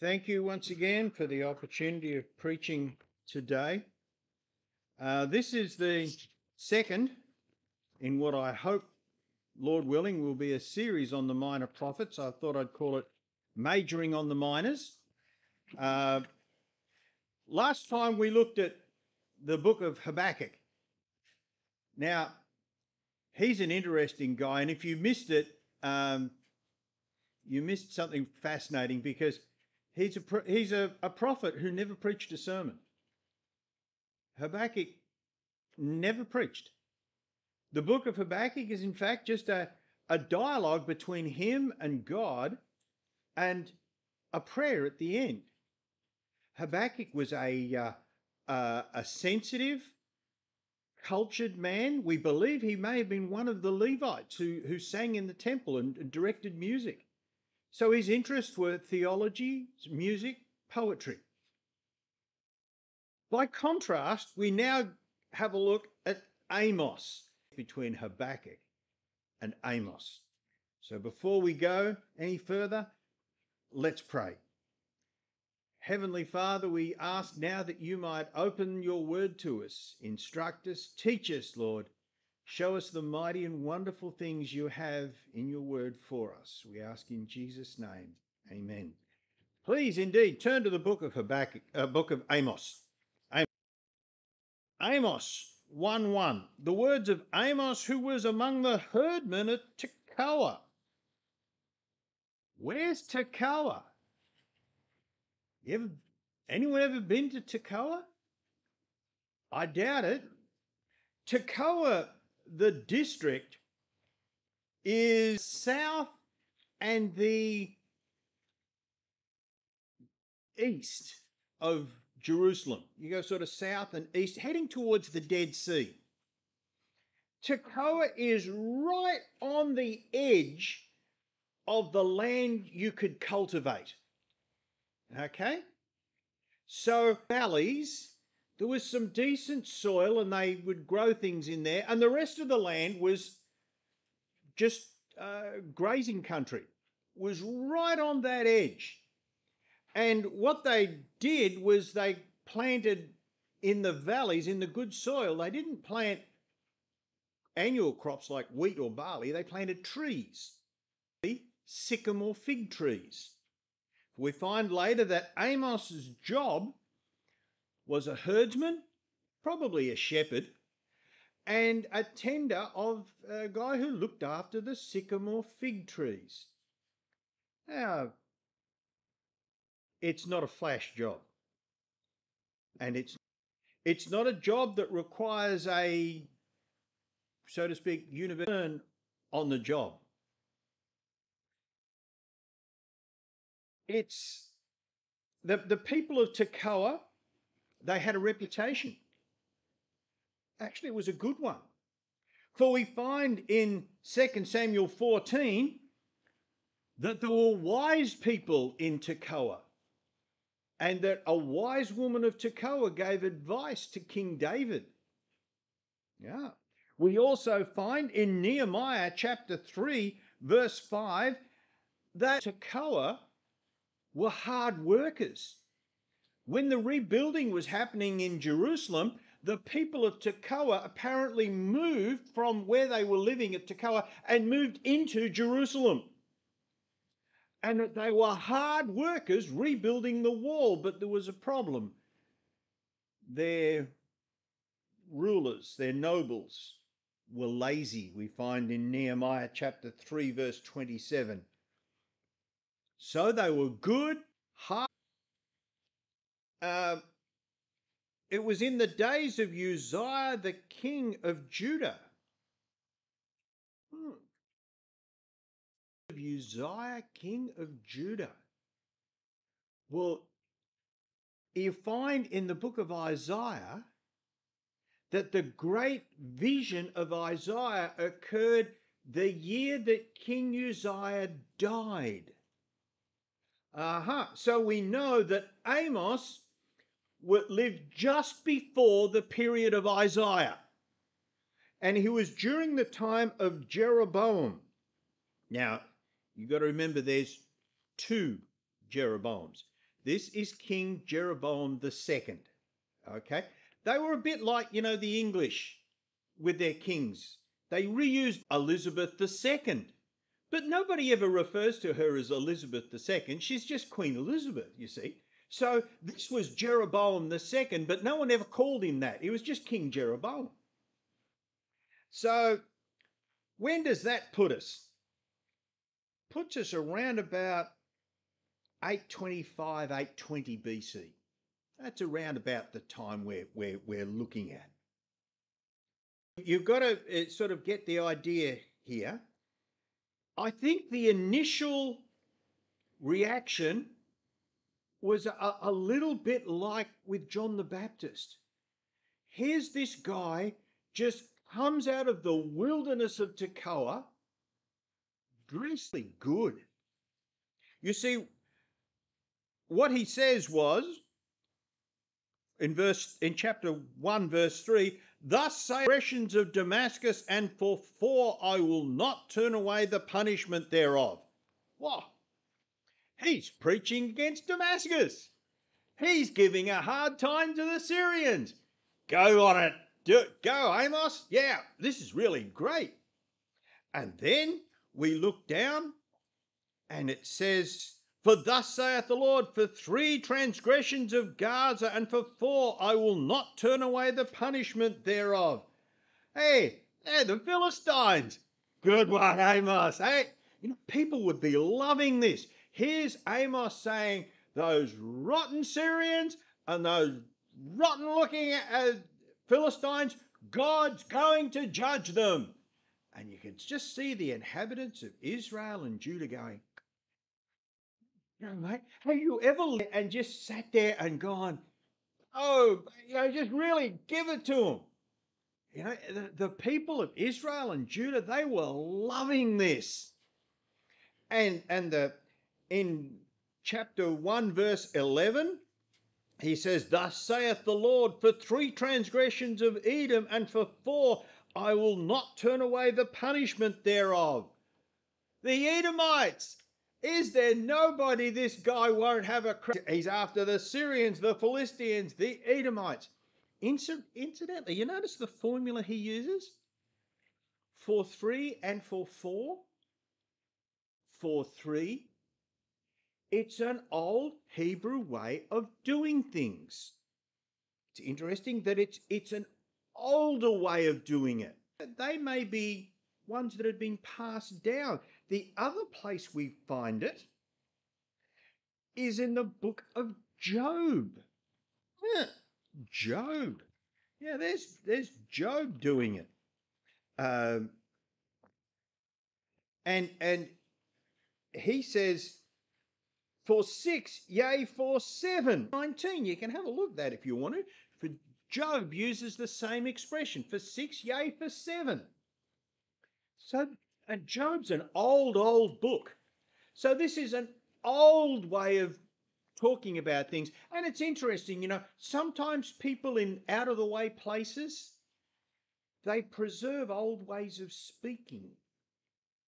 Thank you once again for the opportunity of preaching today. Uh, this is the second in what I hope, Lord willing, will be a series on the minor prophets. I thought I'd call it Majoring on the Minors. Uh, last time we looked at the book of Habakkuk. Now, he's an interesting guy, and if you missed it, um, you missed something fascinating because he's a he's a, a prophet who never preached a sermon. Habakkuk never preached. The book of Habakkuk is in fact just a, a dialogue between him and God and a prayer at the end. Habakkuk was a, uh, uh, a sensitive, cultured man. We believe he may have been one of the Levites who, who sang in the temple and, and directed music. So his interests were theology, music, poetry. By contrast, we now have a look at Amos between Habakkuk and Amos. So before we go any further, let's pray. Heavenly Father, we ask now that you might open your word to us, instruct us, teach us, Lord. Show us the mighty and wonderful things you have in your word for us. We ask in Jesus' name. Amen. Please indeed turn to the book of Habakkuk, uh, book of Amos. Amos 1 1. The words of Amos, who was among the herdmen at Tekoa. Where's Tekoa? You ever, anyone ever been to Tekoa? I doubt it. Tekoa, the district, is south and the east of Jerusalem. You go sort of south and east, heading towards the Dead Sea. Tekoa is right on the edge of the land you could cultivate. Okay? So, valleys, there was some decent soil and they would grow things in there, and the rest of the land was just uh, grazing country, was right on that edge. And what they did was they planted in the valleys, in the good soil, they didn't plant annual crops like wheat or barley, they planted trees, sycamore fig trees. We find later that Amos's job was a herdsman, probably a shepherd, and a tender of a guy who looked after the sycamore fig trees. Now, it's not a flash job. And it's it's not a job that requires a so to speak universal on the job. It's the, the people of Tekoa, they had a reputation. Actually, it was a good one. For we find in 2 Samuel 14 that there were wise people in Tekoa and that a wise woman of Tekoa gave advice to King David. Yeah. We also find in Nehemiah chapter 3, verse 5, that Tekoa were hard workers. When the rebuilding was happening in Jerusalem, the people of Tekoa apparently moved from where they were living at Tekoa and moved into Jerusalem and that they were hard workers rebuilding the wall, but there was a problem. Their rulers, their nobles, were lazy, we find in Nehemiah chapter 3, verse 27. So they were good, hard. Uh, it was in the days of Uzziah, the king of Judah. Hmm Uzziah, king of Judah. Well, you find in the book of Isaiah that the great vision of Isaiah occurred the year that King Uzziah died. Uh-huh. So we know that Amos lived just before the period of Isaiah. And he was during the time of Jeroboam. Now, You've got to remember there's two Jeroboams. This is King Jeroboam II. Okay? They were a bit like, you know, the English with their kings. They reused Elizabeth II. But nobody ever refers to her as Elizabeth II. She's just Queen Elizabeth, you see. So this was Jeroboam II, but no one ever called him that. He was just King Jeroboam. So when does that put us? Puts us around about 825, 820 BC. That's around about the time we're, we're, we're looking at. You've got to uh, sort of get the idea here. I think the initial reaction was a, a little bit like with John the Baptist. Here's this guy just comes out of the wilderness of Tekoa, dressed good. You see, what he says was in verse in chapter 1 verse 3 thus say expressions of damascus and for four i will not turn away the punishment thereof what he's preaching against damascus he's giving a hard time to the syrians go on it do, it. go amos yeah this is really great and then we look down and it says for thus saith the Lord, for three transgressions of Gaza, and for four I will not turn away the punishment thereof. Hey, hey, the Philistines. Good one, Amos. Hey, you know, people would be loving this. Here's Amos saying, those rotten Syrians and those rotten looking uh, Philistines, God's going to judge them. And you can just see the inhabitants of Israel and Judah going, you know, mate, have you ever and just sat there and gone, oh, you know, just really give it to them? You know, the, the people of Israel and Judah, they were loving this. And and the in chapter 1, verse 11, he says, Thus saith the Lord, for three transgressions of Edom, and for four I will not turn away the punishment thereof. The Edomites, is there nobody this guy won't have a crack? He's after the Syrians, the Philistines, the Edomites. incidentally, you notice the formula he uses? For three and for four? For three. It's an old Hebrew way of doing things. It's interesting that it's, it's an older way of doing it. They may be ones that have been passed down. The other place we find it is in the book of Job. Yeah, Job. Yeah, there's there's Job doing it. Um, and and he says for six, yea, for seven. 19. You can have a look at that if you want to. For Job uses the same expression for six, yea, for seven. So and Job's an old, old book. So this is an old way of talking about things. And it's interesting, you know, sometimes people in out of the way places, they preserve old ways of speaking.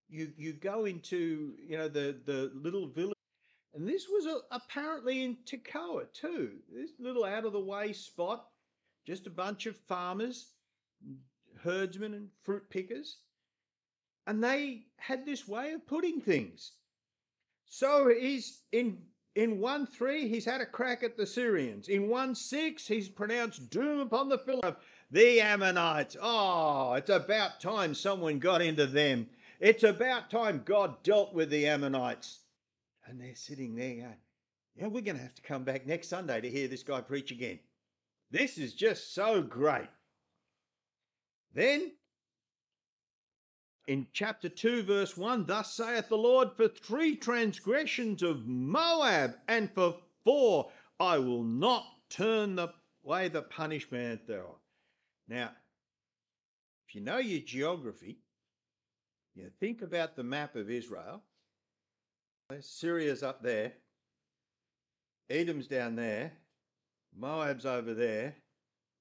You you go into, you know, the, the little village. And this was a, apparently in Tekoa too. This little out of the way spot, just a bunch of farmers, herdsmen and fruit pickers. And they had this way of putting things. So he's in in 1 3, he's had a crack at the Syrians. In 1 6, he's pronounced doom upon the Philistines. The Ammonites. Oh, it's about time someone got into them. It's about time God dealt with the Ammonites. And they're sitting there going, Yeah, we're going to have to come back next Sunday to hear this guy preach again. This is just so great. Then in chapter 2, verse 1, thus saith the Lord, for three transgressions of Moab, and for four I will not turn the, away the punishment thereof. Now, if you know your geography, you think about the map of Israel. Syria's up there, Edom's down there, Moab's over there,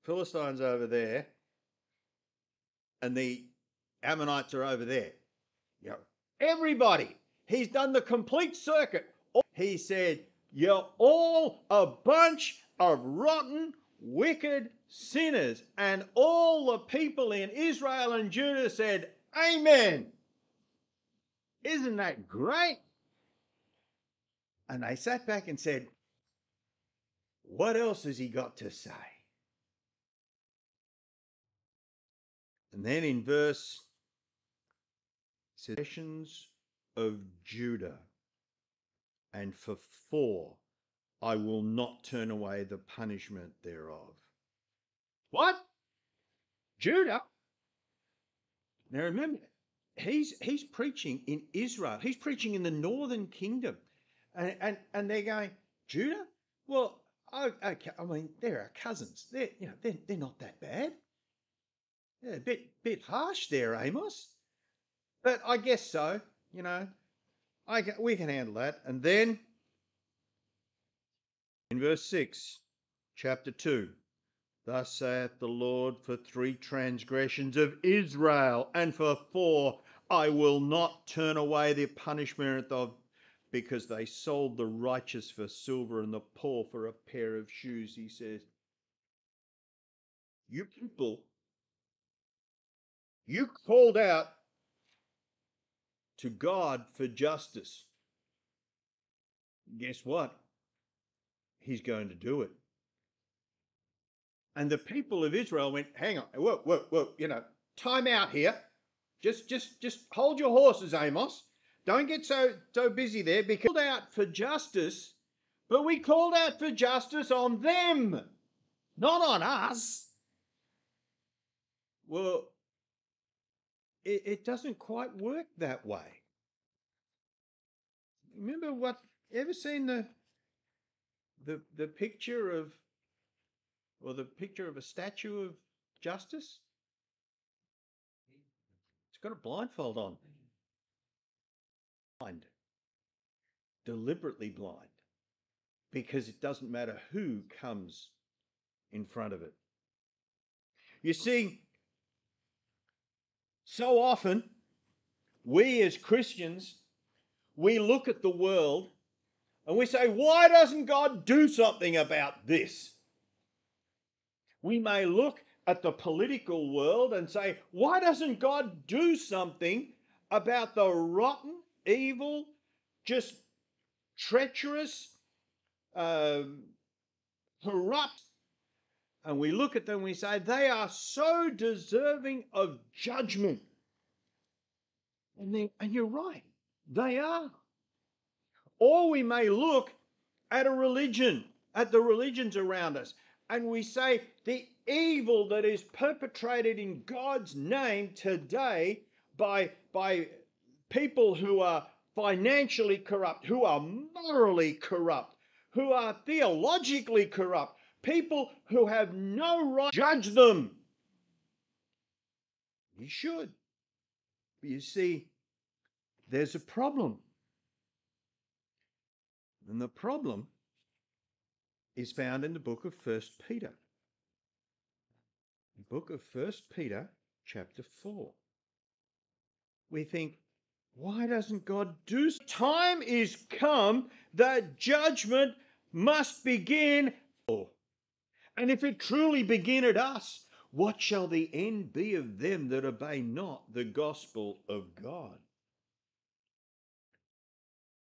Philistines over there, and the Ammonites are over there. You know, everybody. He's done the complete circuit. He said, You're all a bunch of rotten, wicked sinners. And all the people in Israel and Judah said, Amen. Isn't that great? And I sat back and said, What else has he got to say? And then in verse sessions of Judah, and for four I will not turn away the punishment thereof. What? Judah? Now remember, he's he's preaching in Israel. He's preaching in the northern kingdom. And and, and they're going, Judah? Well, okay, I mean, they're our cousins. They're you know, they're, they're not that bad. Yeah, a bit bit harsh there, Amos. But I guess so, you know. I can, we can handle that. And then in verse 6, chapter 2, Thus saith the Lord, for three transgressions of Israel, and for four, I will not turn away the punishment of, because they sold the righteous for silver and the poor for a pair of shoes. He says, You people, you called out to God for justice. Guess what? He's going to do it. And the people of Israel went, hang on, whoa, whoa, whoa, you know, time out here. Just just just hold your horses, Amos. Don't get so so busy there because we called out for justice, but we called out for justice on them, not on us. Well, it, it doesn't quite work that way. Remember what ever seen the the the picture of or the picture of a statue of justice? It's got a blindfold on. Blind. Deliberately blind. Because it doesn't matter who comes in front of it. You see, so often we as Christians, we look at the world and we say, why doesn't God do something about this? We may look at the political world and say, why doesn't God do something about the rotten, evil, just treacherous, um, corrupt? And we look at them we say, they are so deserving of judgment. And, they, and you're right, they are. Or we may look at a religion, at the religions around us, and we say the evil that is perpetrated in God's name today by, by people who are financially corrupt, who are morally corrupt, who are theologically corrupt, people who have no right judge them. You should. But you see, there's a problem. And the problem is found in the book of First Peter. The book of First Peter, chapter 4. We think, why doesn't God do so? Time is come that judgment must begin. And if it truly begin at us, what shall the end be of them that obey not the gospel of God?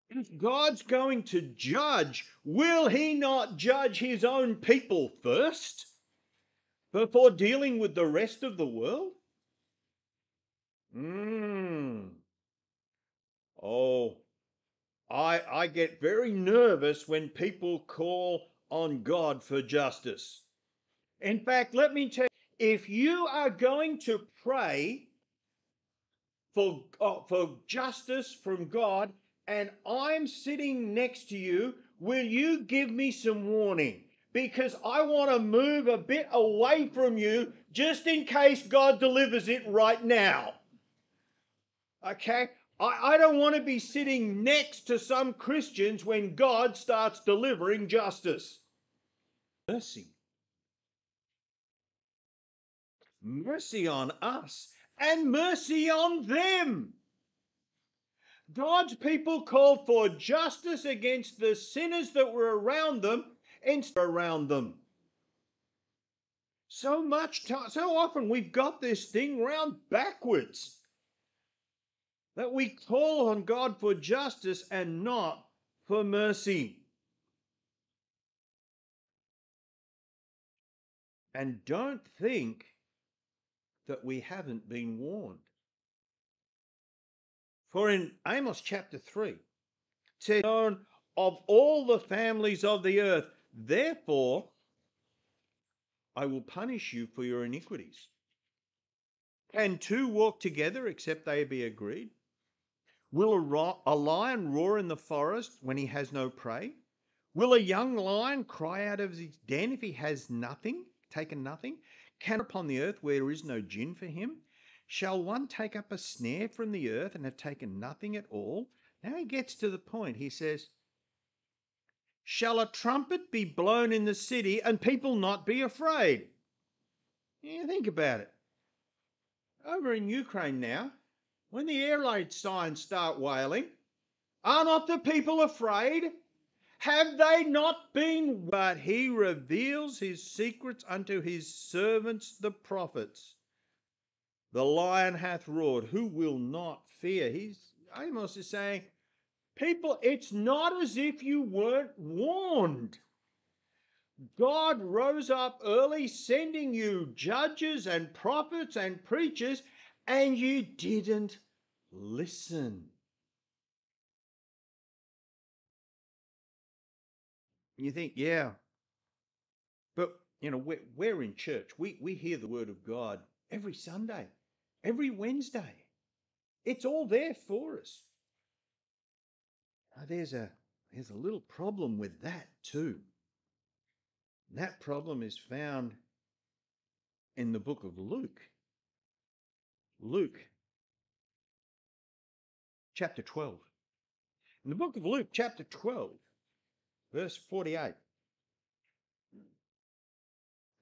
If God's going to judge, will he not judge his own people first before dealing with the rest of the world? Hmm. Oh, I, I get very nervous when people call on God for justice. In fact, let me tell you, if you are going to pray for, uh, for justice from God, and I'm sitting next to you, will you give me some warning? Because I want to move a bit away from you just in case God delivers it right now. Okay? I, I don't want to be sitting next to some Christians when God starts delivering justice. Mercy. Mercy on us and mercy on them. God's people called for justice against the sinners that were around them and around them. So much time, so often we've got this thing round backwards that we call on God for justice and not for mercy. And don't think that we haven't been warned. For in Amos chapter 3, it says, of all the families of the earth, therefore I will punish you for your iniquities. Can two walk together except they be agreed? Will a, ro- a lion roar in the forest when he has no prey? Will a young lion cry out of his den if he has nothing, taken nothing? Can upon the earth where there is no gin for him? Shall one take up a snare from the earth and have taken nothing at all? Now he gets to the point. He says, Shall a trumpet be blown in the city and people not be afraid? Yeah, think about it. Over in Ukraine now, when the air raid signs start wailing, are not the people afraid? Have they not been? But he reveals his secrets unto his servants the prophets. The lion hath roared. Who will not fear? He's Amos is saying, people, it's not as if you weren't warned. God rose up early, sending you judges and prophets and preachers, and you didn't listen. You think, yeah, but you know, we're, we're in church. We, we hear the word of God every Sunday every Wednesday. It's all there for us. Now, there's a there's a little problem with that too. that problem is found in the book of Luke. Luke chapter 12. In the book of Luke, chapter 12, verse 48.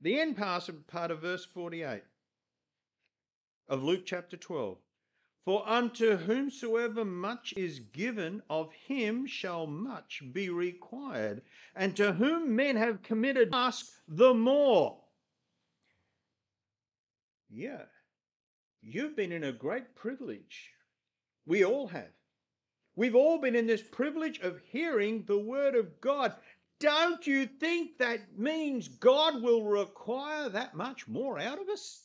The end part of verse 48 of Luke chapter 12. For unto whomsoever much is given, of him shall much be required. And to whom men have committed, ask the more. Yeah, you've been in a great privilege. We all have. We've all been in this privilege of hearing the word of God. Don't you think that means God will require that much more out of us?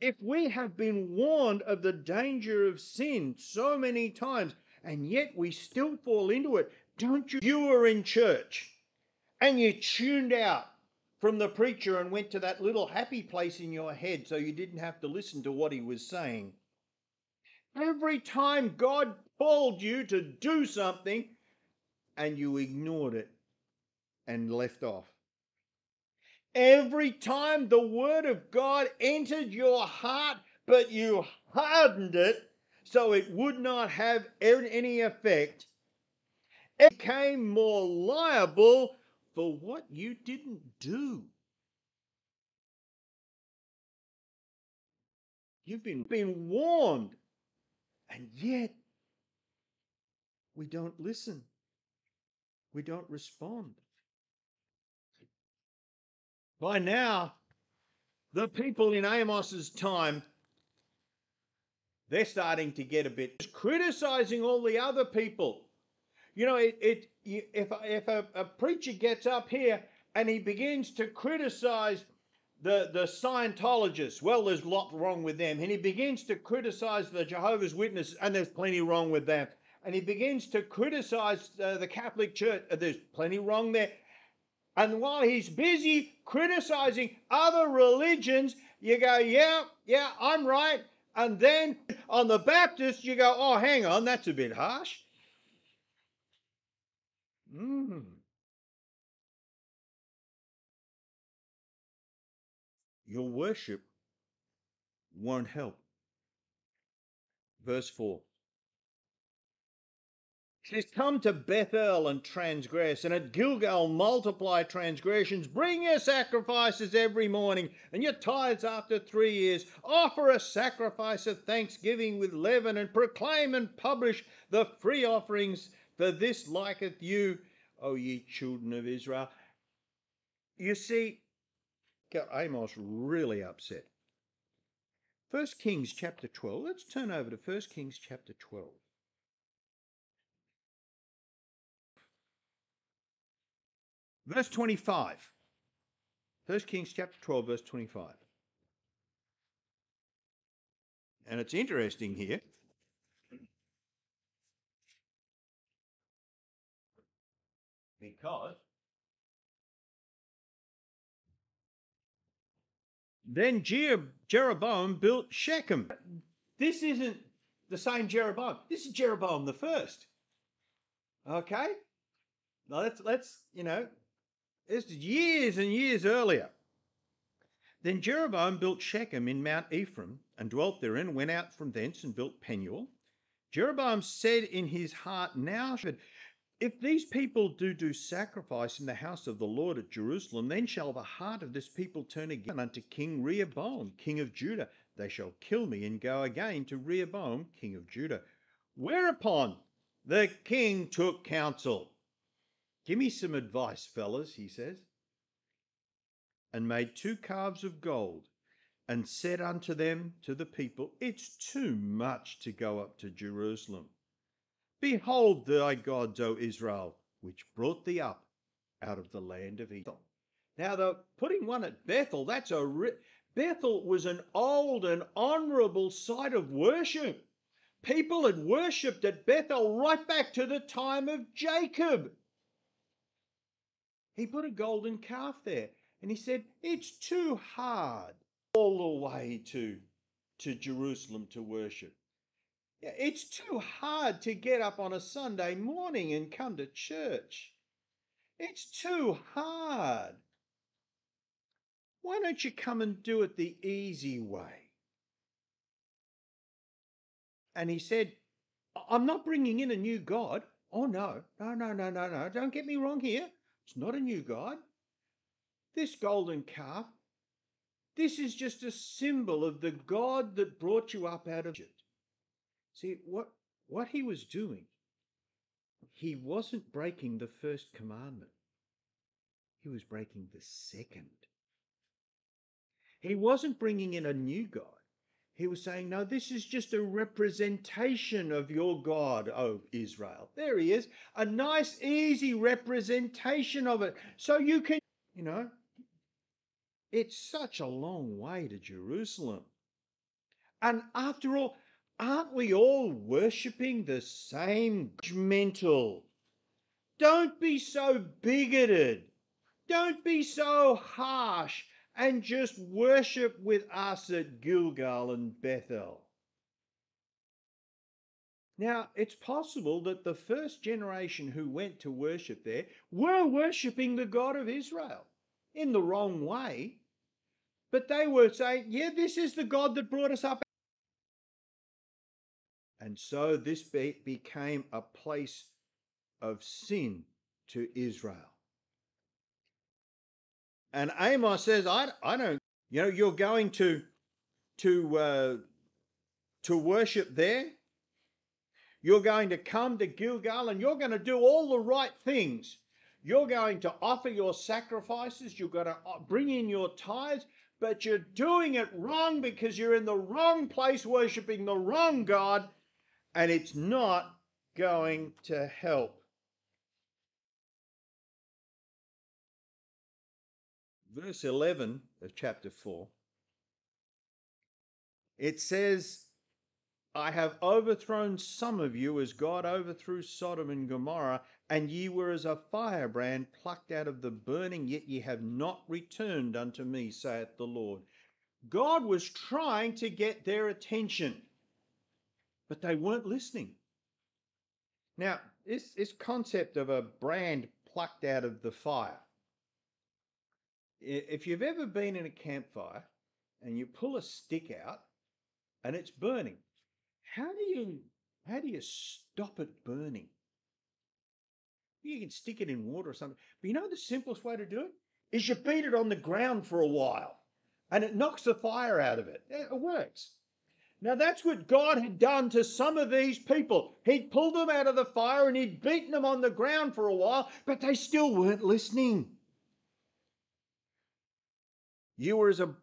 if we have been warned of the danger of sin so many times and yet we still fall into it, don't you? You were in church and you tuned out from the preacher and went to that little happy place in your head so you didn't have to listen to what he was saying. Every time God called you to do something and you ignored it and left off. Every time the word of God entered your heart, but you hardened it so it would not have any effect, it became more liable for what you didn't do. You've been, been warned, and yet we don't listen. We don't respond. By now, the people in Amos's time, they're starting to get a bit criticizing all the other people. You know, it, it if if a, a preacher gets up here and he begins to criticize the, the Scientologists, well, there's a lot wrong with them. And he begins to criticize the Jehovah's Witnesses, and there's plenty wrong with them. And he begins to criticize uh, the Catholic Church, there's plenty wrong there. And while he's busy criticizing other religions, you go, yeah, yeah, I'm right. And then on the Baptist, you go, oh, hang on, that's a bit harsh. Mm. Your worship won't help. Verse 4 He says, Come to Bethel and transgress, and at Gilgal multiply transgressions. Bring your sacrifices every morning, and your tithes after three years. Offer a sacrifice of thanksgiving with leaven, and proclaim and publish the free offerings, for this liketh you, O ye children of Israel. You see, got Amos really upset. First Kings chapter 12. Let's turn over to First Kings chapter 12. Verse 25. First Kings chapter 12, verse 25. And it's interesting here. Because then Jeroboam built Shechem. This isn't the same Jeroboam. This is Jeroboam the first. Okay? Now let's let's, you know, it's years and years earlier. Then Jeroboam built Shechem in Mount Ephraim and dwelt therein, went out from thence and built Penuel. Jeroboam said in his heart, Now, if these people do do sacrifice in the house of the Lord at Jerusalem, then shall the heart of this people turn again unto King Rehoboam, king of Judah. They shall kill me and go again to Rehoboam, king of Judah. Whereupon the king took counsel Give me some advice, fellas, he says. And made two calves of gold, and said unto them, to the people, It's too much to go up to Jerusalem. Behold thy gods, O Israel, which brought thee up out of the land of Egypt. Now, the putting one at Bethel, that's a ri- Bethel was an old and honourable site of worship. People had worshipped at Bethel right back to the time of Jacob. He put a golden calf there and he said, It's too hard all the way to, to Jerusalem to worship. It's too hard to get up on a Sunday morning and come to church. It's too hard. Why don't you come and do it the easy way? And he said, I'm not bringing in a new God. Oh, no, no, no, no, no, no. Don't get me wrong here. It's not a new God. This golden calf, this is just a symbol of the God that brought you up out of Egypt. See, what, what he was doing, he wasn't breaking the first commandment, he was breaking the second. He wasn't bringing in a new God. He was saying, No, this is just a representation of your God, O Israel. There he is, a nice, easy representation of it. So you can, you know, it's such a long way to Jerusalem. And after all, aren't we all worshipping the same judgmental? Don't be so bigoted. Don't be so harsh and just worship with us at Gilgal and Bethel. Now, it's possible that the first generation who went to worship there were worshipping the God of Israel in the wrong way, but they were saying, Yeah, this is the God that brought us up. And so this be- became a place of sin to Israel. And Amos says, I, I don't, you know, you're going to, to, uh, to worship there. You're going to come to Gilgal and you're going to do all the right things. You're going to offer your sacrifices. You're going to uh, bring in your tithes, but you're doing it wrong because you're in the wrong place worshiping the wrong God, and it's not going to help. verse 11 of chapter 4, it says, I have overthrown some of you as God overthrew Sodom and Gomorrah, and ye were as a firebrand plucked out of the burning, yet ye have not returned unto me, saith the Lord. God was trying to get their attention, but they weren't listening. Now, this, this concept of a brand plucked out of the fire if you've ever been in a campfire and you pull a stick out and it's burning, how do you how do you stop it burning? You can stick it in water or something. But you know the simplest way to do it? Is you beat it on the ground for a while and it knocks the fire out of it. It works. Now that's what God had done to some of these people. He'd pulled them out of the fire and he'd beaten them on the ground for a while, but they still weren't listening. You were as a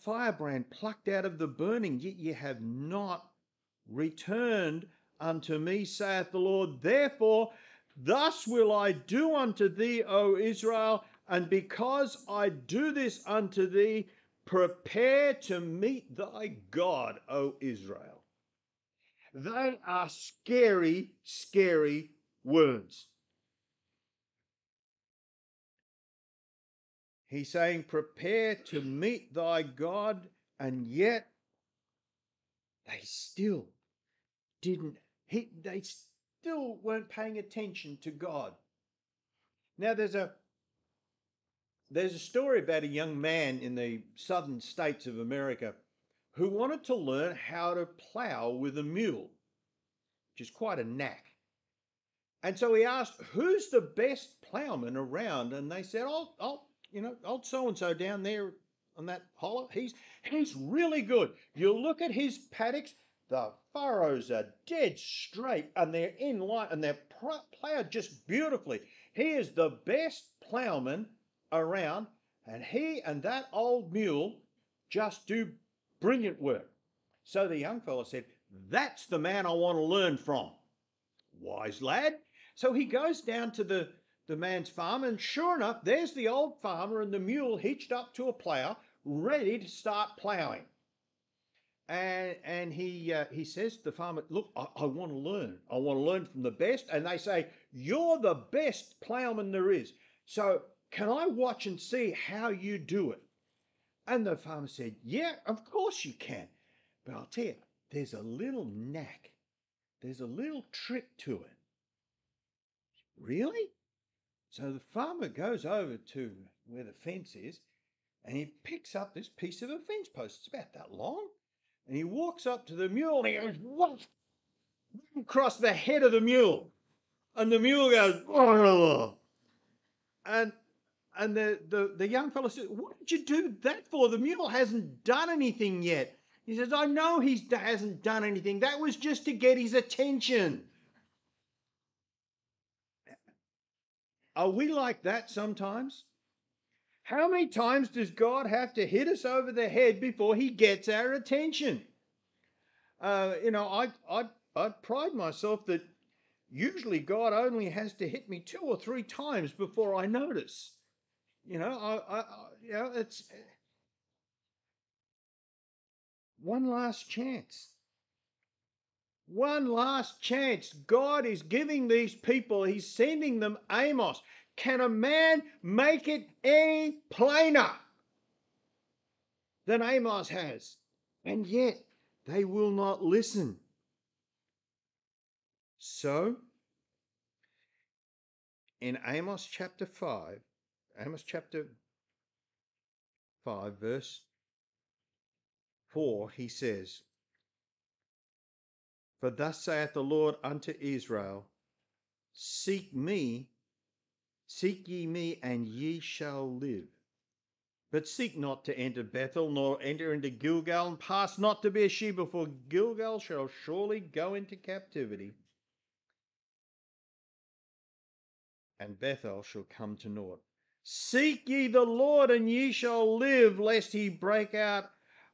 firebrand plucked out of the burning, yet ye have not returned unto me, saith the Lord. Therefore, thus will I do unto thee, O Israel, and because I do this unto thee, prepare to meet thy God, O Israel. They are scary, scary words. He's saying, Prepare to meet thy God, and yet they still didn't, he, they still weren't paying attention to God. Now, there's a there's a story about a young man in the southern states of America who wanted to learn how to plow with a mule, which is quite a knack. And so he asked, Who's the best plowman around? And they said, Oh, oh you know, old so and so down there on that hollow, he's, he's really good. You look at his paddocks, the furrows are dead straight and they're in line and they're plowed just beautifully. He is the best plowman around, and he and that old mule just do brilliant work. So the young fellow said, That's the man I want to learn from. Wise lad. So he goes down to the the man's farm, and sure enough, there's the old farmer and the mule hitched up to a plough, ready to start ploughing. And, and he, uh, he says to the farmer, Look, I, I want to learn. I want to learn from the best. And they say, You're the best ploughman there is. So can I watch and see how you do it? And the farmer said, Yeah, of course you can. But I'll tell you, there's a little knack, there's a little trick to it. Really? So the farmer goes over to where the fence is and he picks up this piece of a fence post. It's about that long. And he walks up to the mule and he goes, What? Across the head of the mule. And the mule goes, oh. and and the, the, the young fellow says, What did you do that for? The mule hasn't done anything yet. He says, I know he hasn't done anything. That was just to get his attention. Are we like that sometimes? How many times does God have to hit us over the head before he gets our attention? Uh, you know, I, I, I pride myself that usually God only has to hit me two or three times before I notice. You know, I, I, you know, it's one last chance. One last chance. God is giving these people, He's sending them Amos. Can a man make it any plainer than Amos has? And yet they will not listen. So, in Amos chapter 5, Amos chapter 5, verse 4, he says, for thus saith the Lord unto Israel Seek me, seek ye me, and ye shall live. But seek not to enter Bethel, nor enter into Gilgal, and pass not to Beersheba, for Gilgal shall surely go into captivity, and Bethel shall come to naught. Seek ye the Lord, and ye shall live, lest he break out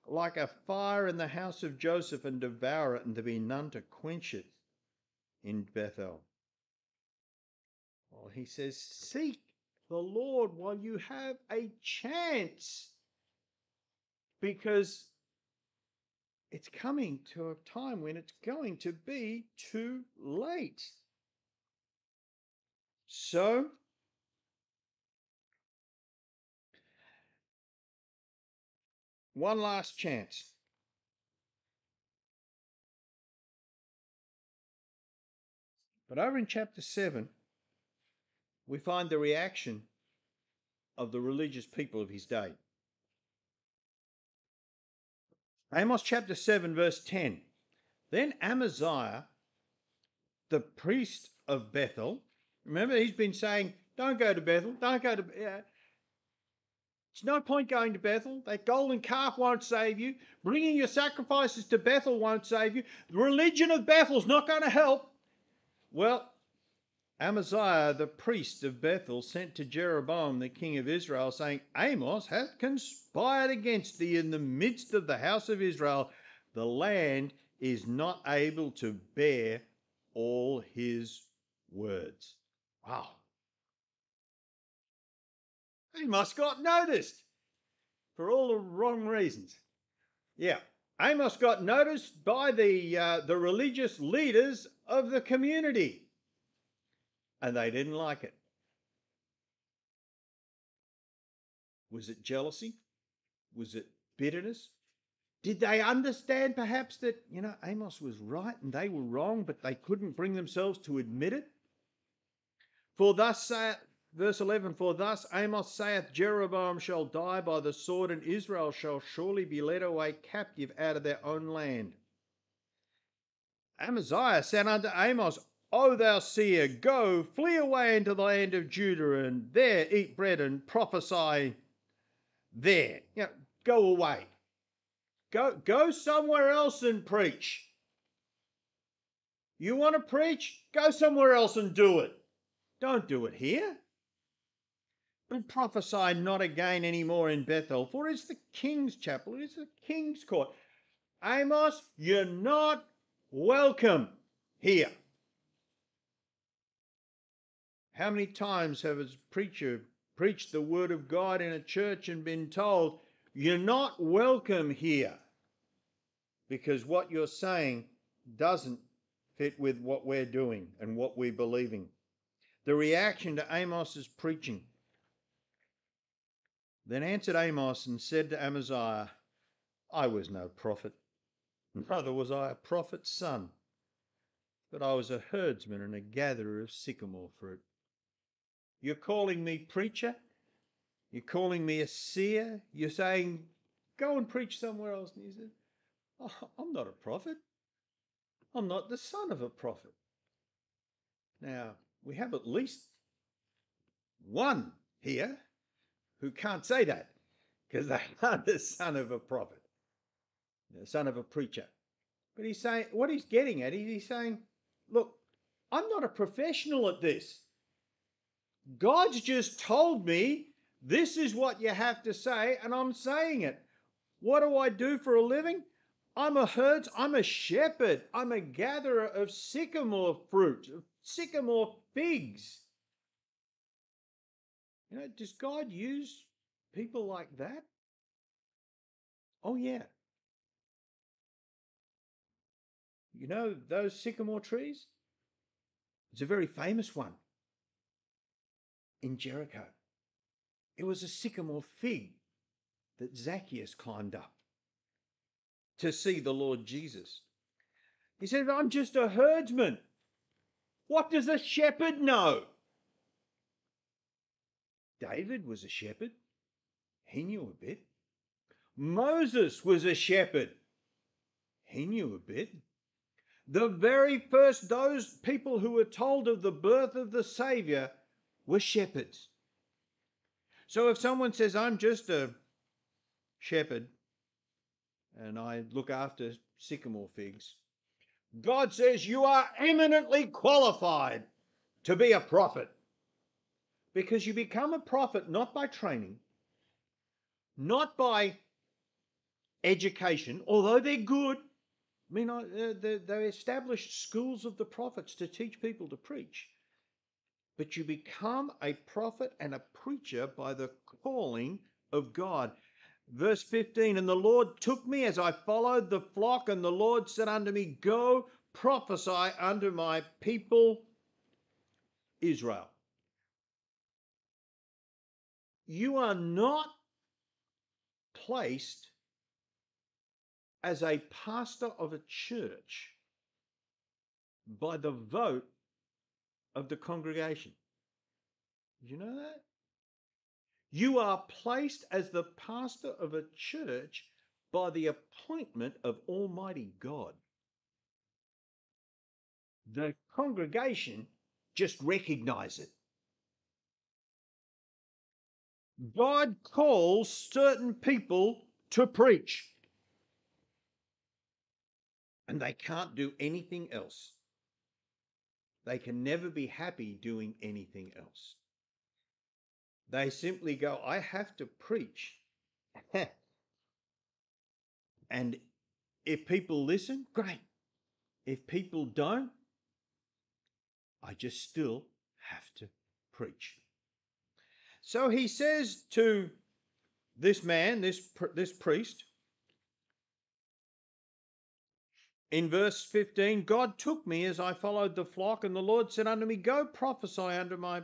like a fire in the house of Joseph and devour it, and there be none to quench it in Bethel. Well, he says, Seek the Lord while you have a chance, because it's coming to a time when it's going to be too late. So, One last chance. But over in chapter 7, we find the reaction of the religious people of his day. Amos chapter 7, verse 10. Then Amaziah, the priest of Bethel, Remember, he's been saying, don't go to Bethel, don't go to. It's no point going to Bethel. That golden calf won't save you. Bringing your sacrifices to Bethel won't save you. The religion of Bethel's not going to help. Well, Amaziah, the priest of Bethel, sent to Jeroboam, the king of Israel, saying, Amos hath conspired against thee in the midst of the house of Israel. The land is not able to bear all his words. Wow. Amos got noticed for all the wrong reasons. Yeah, Amos got noticed by the, uh, the religious leaders of the community, and they didn't like it. Was it jealousy? Was it bitterness? Did they understand perhaps that, you know, Amos was right and they were wrong, but they couldn't bring themselves to admit it? For thus saith, verse 11, For thus Amos saith, Jeroboam shall die by the sword, and Israel shall surely be led away captive out of their own land. Amaziah said unto Amos, O thou seer, go, flee away into the land of Judah, and there eat bread and prophesy there. You know, go away. Go, go somewhere else and preach. You want to preach? Go somewhere else and do it. Don't do it here. But prophesy not again any more in Bethel, for it's the king's chapel, it is the king's court. Amos, you're not welcome here. How many times have a preacher preached the word of God in a church and been told, you're not welcome here because what you're saying doesn't fit with what we're doing and what we're believing? the reaction to Amos's preaching. Then answered Amos and said to Amaziah, I was no prophet, neither was I a prophet's son, but I was a herdsman and a gatherer of sycamore fruit. You're calling me preacher? You're calling me a seer? You're saying, go and preach somewhere else. And he said, oh, I'm not a prophet. I'm not the son of a prophet. Now, we have at least one here who can't say that because they are the son of a prophet, the son of a preacher. But he's saying, what he's getting at is he's saying, look, I'm not a professional at this. God's just told me this is what you have to say, and I'm saying it. What do I do for a living? I'm a herds, I'm a shepherd, I'm a gatherer of sycamore fruit, of sycamore figs. You know, does God use people like that? Oh, yeah. You know those sycamore trees? It's a very famous one in Jericho. It was a sycamore fig that Zacchaeus climbed up to see the Lord Jesus. He said, I'm just a herdsman. What does a shepherd know? David was a shepherd. He knew a bit. Moses was a shepherd. He knew a bit. The very first, those people who were told of the birth of the Saviour were shepherds. So if someone says, I'm just a shepherd and I look after sycamore figs, God says you are eminently qualified to be a prophet. Because you become a prophet not by training, not by education, although they're good. I mean, uh, they established schools of the prophets to teach people to preach. But you become a prophet and a preacher by the calling of God. Verse 15 And the Lord took me as I followed the flock, and the Lord said unto me, Go prophesy unto my people Israel. You are not placed as a pastor of a church by the vote of the congregation. You know that? You are placed as the pastor of a church by the appointment of Almighty God. The congregation just recognize it. God calls certain people to preach, and they can't do anything else. They can never be happy doing anything else. They simply go, I have to preach. and if people listen, great. If people don't, I just still have to preach. So he says to this man, this, this priest, in verse 15 God took me as I followed the flock, and the Lord said unto me, Go prophesy unto my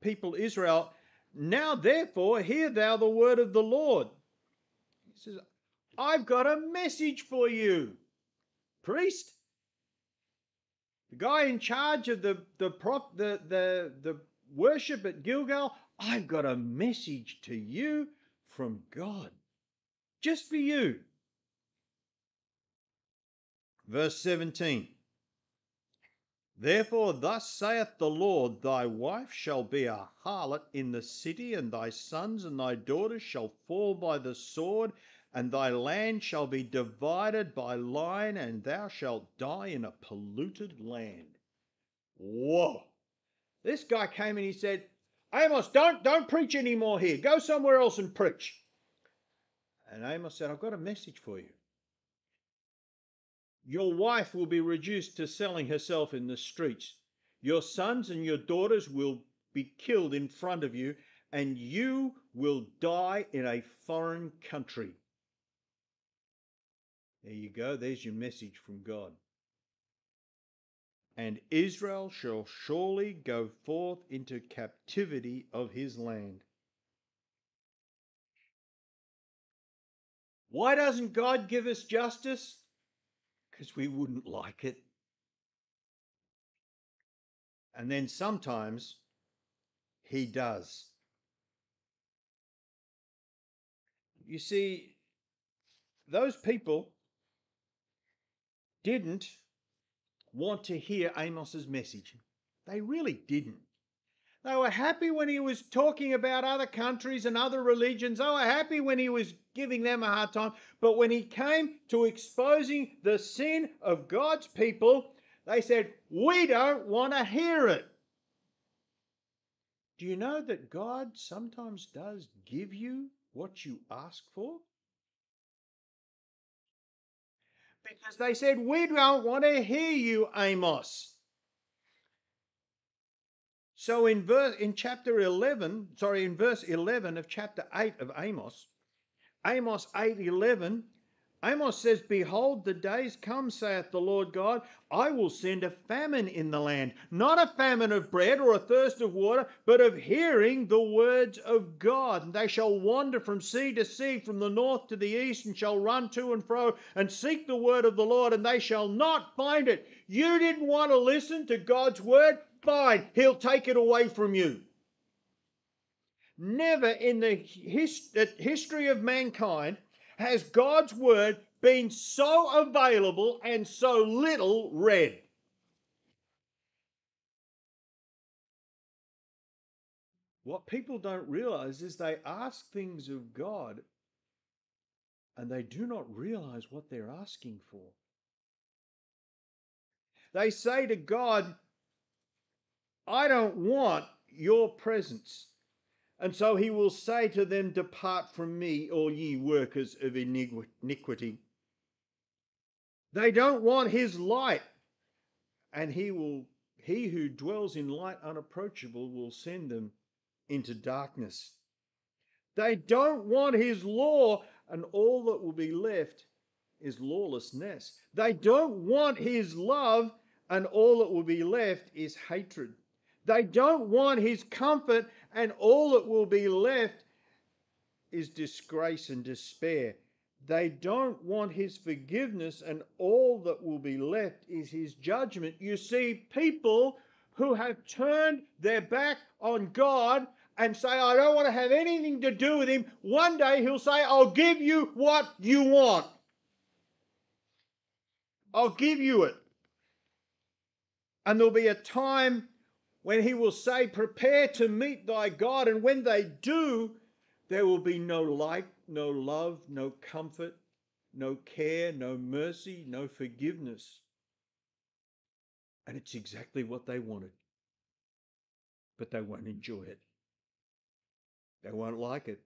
people Israel. Now therefore hear thou the word of the Lord. He says, I've got a message for you, priest. The guy in charge of the the prof, the, the the worship at Gilgal, I've got a message to you from God. Just for you. Verse 17 Therefore, thus saith the Lord, Thy wife shall be a harlot in the city, and thy sons and thy daughters shall fall by the sword, and thy land shall be divided by line, and thou shalt die in a polluted land. Whoa! This guy came and he said, Amos, don't, don't preach anymore here. Go somewhere else and preach. And Amos said, I've got a message for you your wife will be reduced to selling herself in the streets. Your sons and your daughters will be killed in front of you, and you will die in a foreign country. There you go, there's your message from God. And Israel shall surely go forth into captivity of his land. Why doesn't God give us justice? because we wouldn't like it. And then sometimes he does. You see, those people didn't want to hear Amos's message. They really didn't. They were happy when he was talking about other countries and other religions. They were happy when he was giving them a hard time. But when he came to exposing the sin of God's people, they said, We don't want to hear it. Do you know that God sometimes does give you what you ask for? Because they said, We don't want to hear you, Amos. So in verse in chapter 11, sorry, in verse 11 of chapter 8 of Amos, Amos 8:11, Amos says, Behold, the days come, saith the Lord God, I will send a famine in the land, not a famine of bread or a thirst of water, but of hearing the words of God. And they shall wander from sea to sea, from the north to the east, and shall run to and fro and seek the word of the Lord, and they shall not find it. You didn't want to listen to God's word? Fine, He'll take it away from you. Never in the his, history of mankind has God's word been so available and so little read. What people don't realize is they ask things of God and they do not realize what they're asking for. They say to God, I don't want your presence. And so he will say to them, Depart from me, all ye workers of iniquity. They don't want his light. And he will he who dwells in light unapproachable will send them into darkness. They don't want his law, and all that will be left is lawlessness. They don't want his love, and all that will be left is hatred. They don't want his comfort, and all that will be left is disgrace and despair. They don't want his forgiveness, and all that will be left is his judgment. You see, people who have turned their back on God and say, I don't want to have anything to do with him, one day he'll say, I'll give you what you want. I'll give you it. And there'll be a time when he will say, Prepare to meet thy God. And when they do, there will be no light, no love, no comfort, no care, no mercy, no forgiveness. And it's exactly what they wanted. But they won't enjoy it. They won't like it.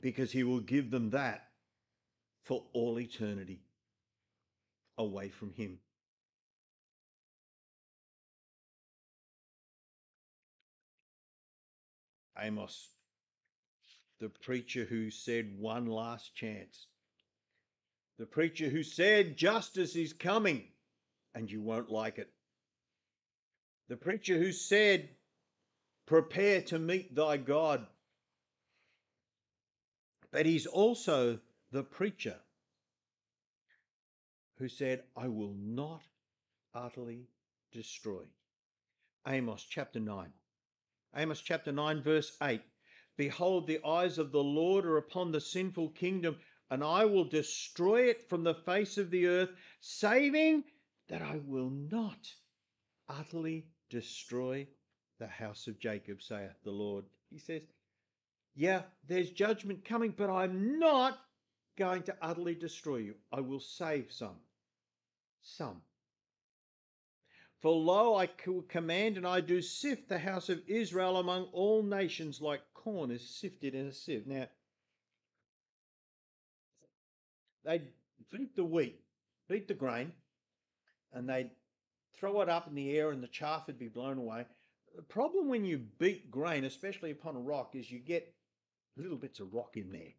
Because he will give them that for all eternity away from him. Amos, the preacher who said one last chance. The preacher who said justice is coming and you won't like it. The preacher who said prepare to meet thy God. But he's also the preacher who said, I will not utterly destroy. Amos chapter 9. Amos chapter 9, verse 8. Behold, the eyes of the Lord are upon the sinful kingdom, and I will destroy it from the face of the earth, saving that I will not utterly destroy the house of Jacob, saith the Lord. He says, Yeah, there's judgment coming, but I'm not going to utterly destroy you. I will save some. Some. For lo, I command and I do sift the house of Israel among all nations like corn is sifted in a sieve. Now, they'd beat the wheat, beat the grain, and they'd throw it up in the air and the chaff would be blown away. The problem when you beat grain, especially upon a rock, is you get little bits of rock in there.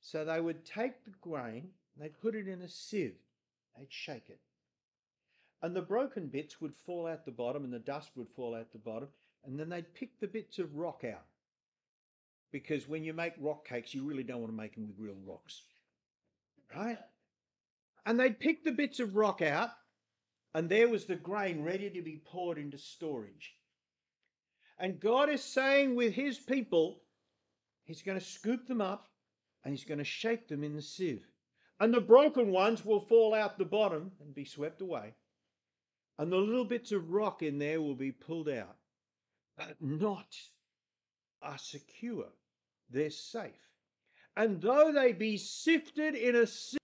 So they would take the grain, they'd put it in a sieve, they'd shake it. And the broken bits would fall out the bottom and the dust would fall out the bottom, and then they'd pick the bits of rock out. Because when you make rock cakes, you really don't want to make them with real rocks. Right? And they'd pick the bits of rock out, and there was the grain ready to be poured into storage. And God is saying with his people, he's going to scoop them up and he's going to shake them in the sieve. And the broken ones will fall out the bottom and be swept away. And the little bits of rock in there will be pulled out. But not are secure. They're safe. And though they be sifted in a sieve,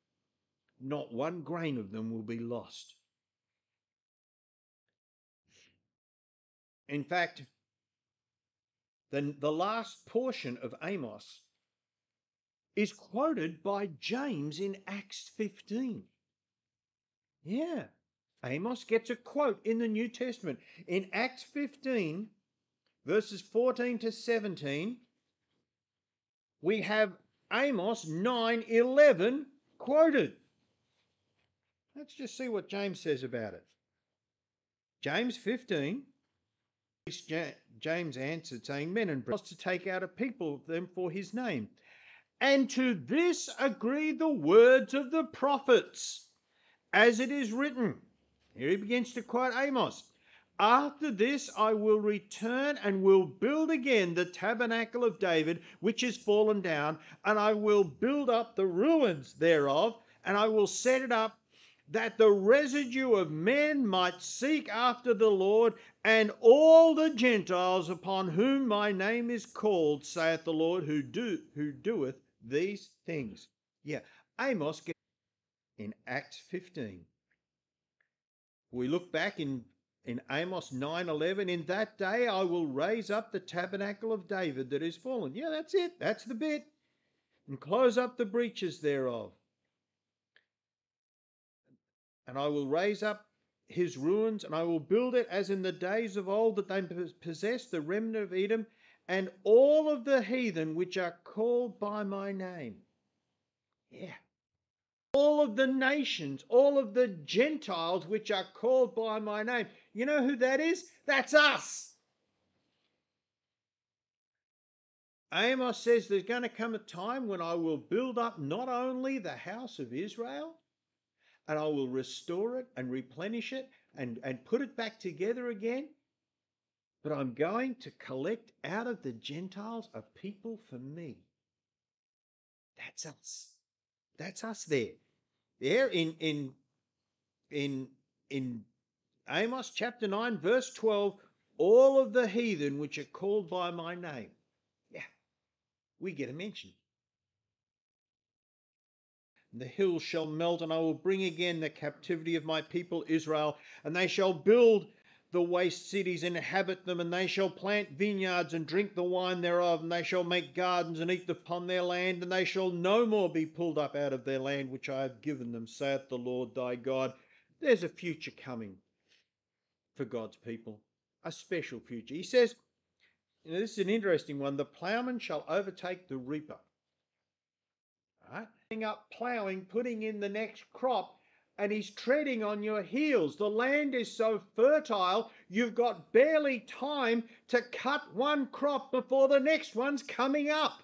not one grain of them will be lost. In fact, the, the last portion of Amos is quoted by James in Acts 15. Yeah, Amos gets a quote in the New Testament. In Acts 15, verses 14 to 17, we have Amos 9:11 quoted. Let's just see what James says about it. James 15 James answered, saying, Men and brothers, to take out a people of them for his name. And to this agree the words of the prophets, as it is written. Here he begins to quote Amos. After this I will return and will build again the tabernacle of David, which is fallen down, and I will build up the ruins thereof, and I will set it up that the residue of men might seek after the Lord, and all the Gentiles upon whom my name is called, saith the Lord, who do who doeth these things. Yeah, Amos in Acts 15. We look back in in Amos 9:11, in that day I will raise up the tabernacle of David that is fallen. Yeah, that's it. That's the bit. And close up the breaches thereof and I will raise up his ruins, and I will build it as in the days of old that they possessed the remnant of Edom and all of the heathen which are called by my name. Yeah. All of the nations, all of the Gentiles which are called by my name. You know who that is? That's us. Amos says there's going to come a time when I will build up not only the house of Israel, and I will restore it and replenish it and, and put it back together again. But I'm going to collect out of the Gentiles a people for me. That's us. That's us there. There in in in in Amos chapter 9, verse 12, all of the heathen which are called by my name. Yeah, we get a mention. The hills shall melt, and I will bring again the captivity of my people Israel, and they shall build the waste cities, inhabit them, and they shall plant vineyards and drink the wine thereof, and they shall make gardens and eat upon their land, and they shall no more be pulled up out of their land which I have given them, saith the Lord thy God. There's a future coming for God's people, a special future. He says, you know, this is an interesting one. The plowman shall overtake the reaper. Right? Up ploughing, putting in the next crop, and he's treading on your heels. The land is so fertile, you've got barely time to cut one crop before the next one's coming up.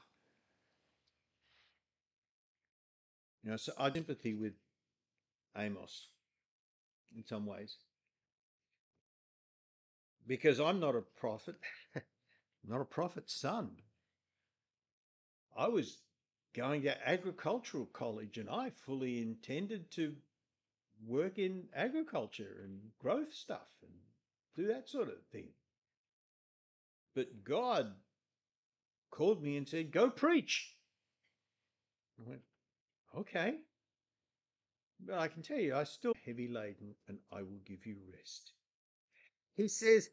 You know, so I sympathy with Amos in some ways because I'm not a prophet, not a prophet's son. I was going to agricultural college and I fully intended to work in agriculture and growth stuff and do that sort of thing. But God called me and said, Go preach. I went, Okay. But I can tell you, I still heavy laden and I will give you rest. He says,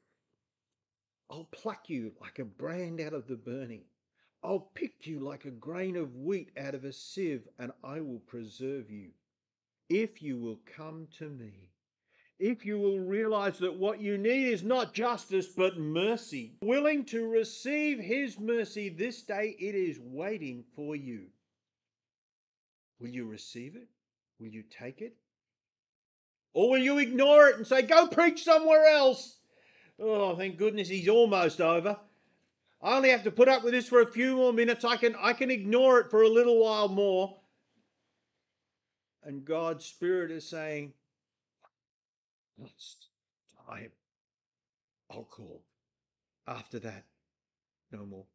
I'll pluck you like a brand out of the burning. I'll pick you like a grain of wheat out of a sieve, and I will preserve you. If you will come to me, if you will realize that what you need is not justice but mercy, willing to receive His mercy this day, it is waiting for you. Will you receive it? Will you take it? Or will you ignore it and say, go preach somewhere else? Oh, thank goodness he's almost over. I only have to put up with this for a few more minutes. I can, I can ignore it for a little while more. And God's Spirit is saying, It's time. I'll call. After that, no more.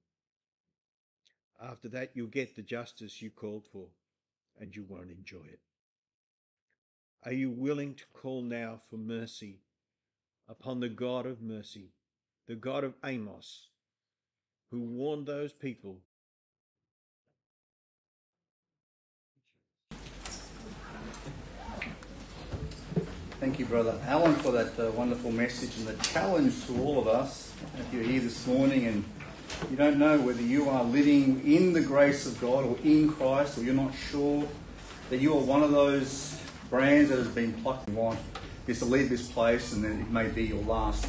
After that, you'll get the justice you called for and you won't enjoy it. Are you willing to call now for mercy upon the God of mercy, the God of Amos, who warned those people. Thank you, Brother Alan, for that uh, wonderful message and the challenge to all of us. If you're here this morning and you don't know whether you are living in the grace of God or in Christ, or you're not sure that you are one of those brands that has been plucked and want is to leave this place and then it may be your last,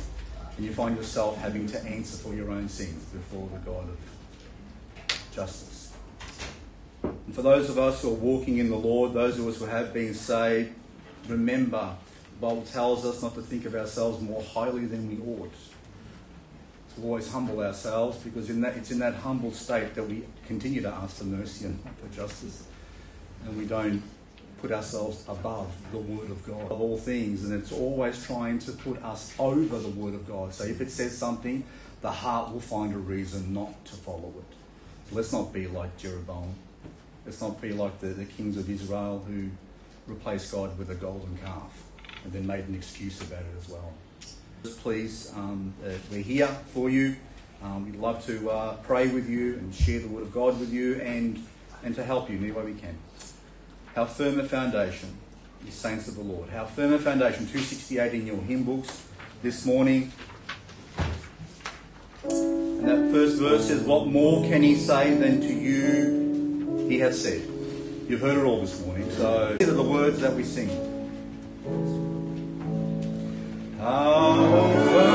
and you find yourself having to answer for your own sins before the God of justice. And for those of us who are walking in the Lord, those of us who have been saved, remember the Bible tells us not to think of ourselves more highly than we ought. To always humble ourselves because in that, it's in that humble state that we continue to ask for mercy and for justice. And we don't put ourselves above the Word of God, of all things, and it's always trying to put us over the Word of God. So if it says something, the heart will find a reason not to follow it. So let's not be like Jeroboam. Let's not be like the, the kings of Israel who replaced God with a golden calf and then made an excuse about it as well. Just please, um, uh, we're here for you. Um, we'd love to uh, pray with you and share the Word of God with you and, and to help you in any way we can. How firm a foundation is saints of the Lord. How firm a foundation, 268 in your hymn books this morning. And that first verse says, What more can he say than to you he has said? You've heard it all this morning, so these are the words that we sing. How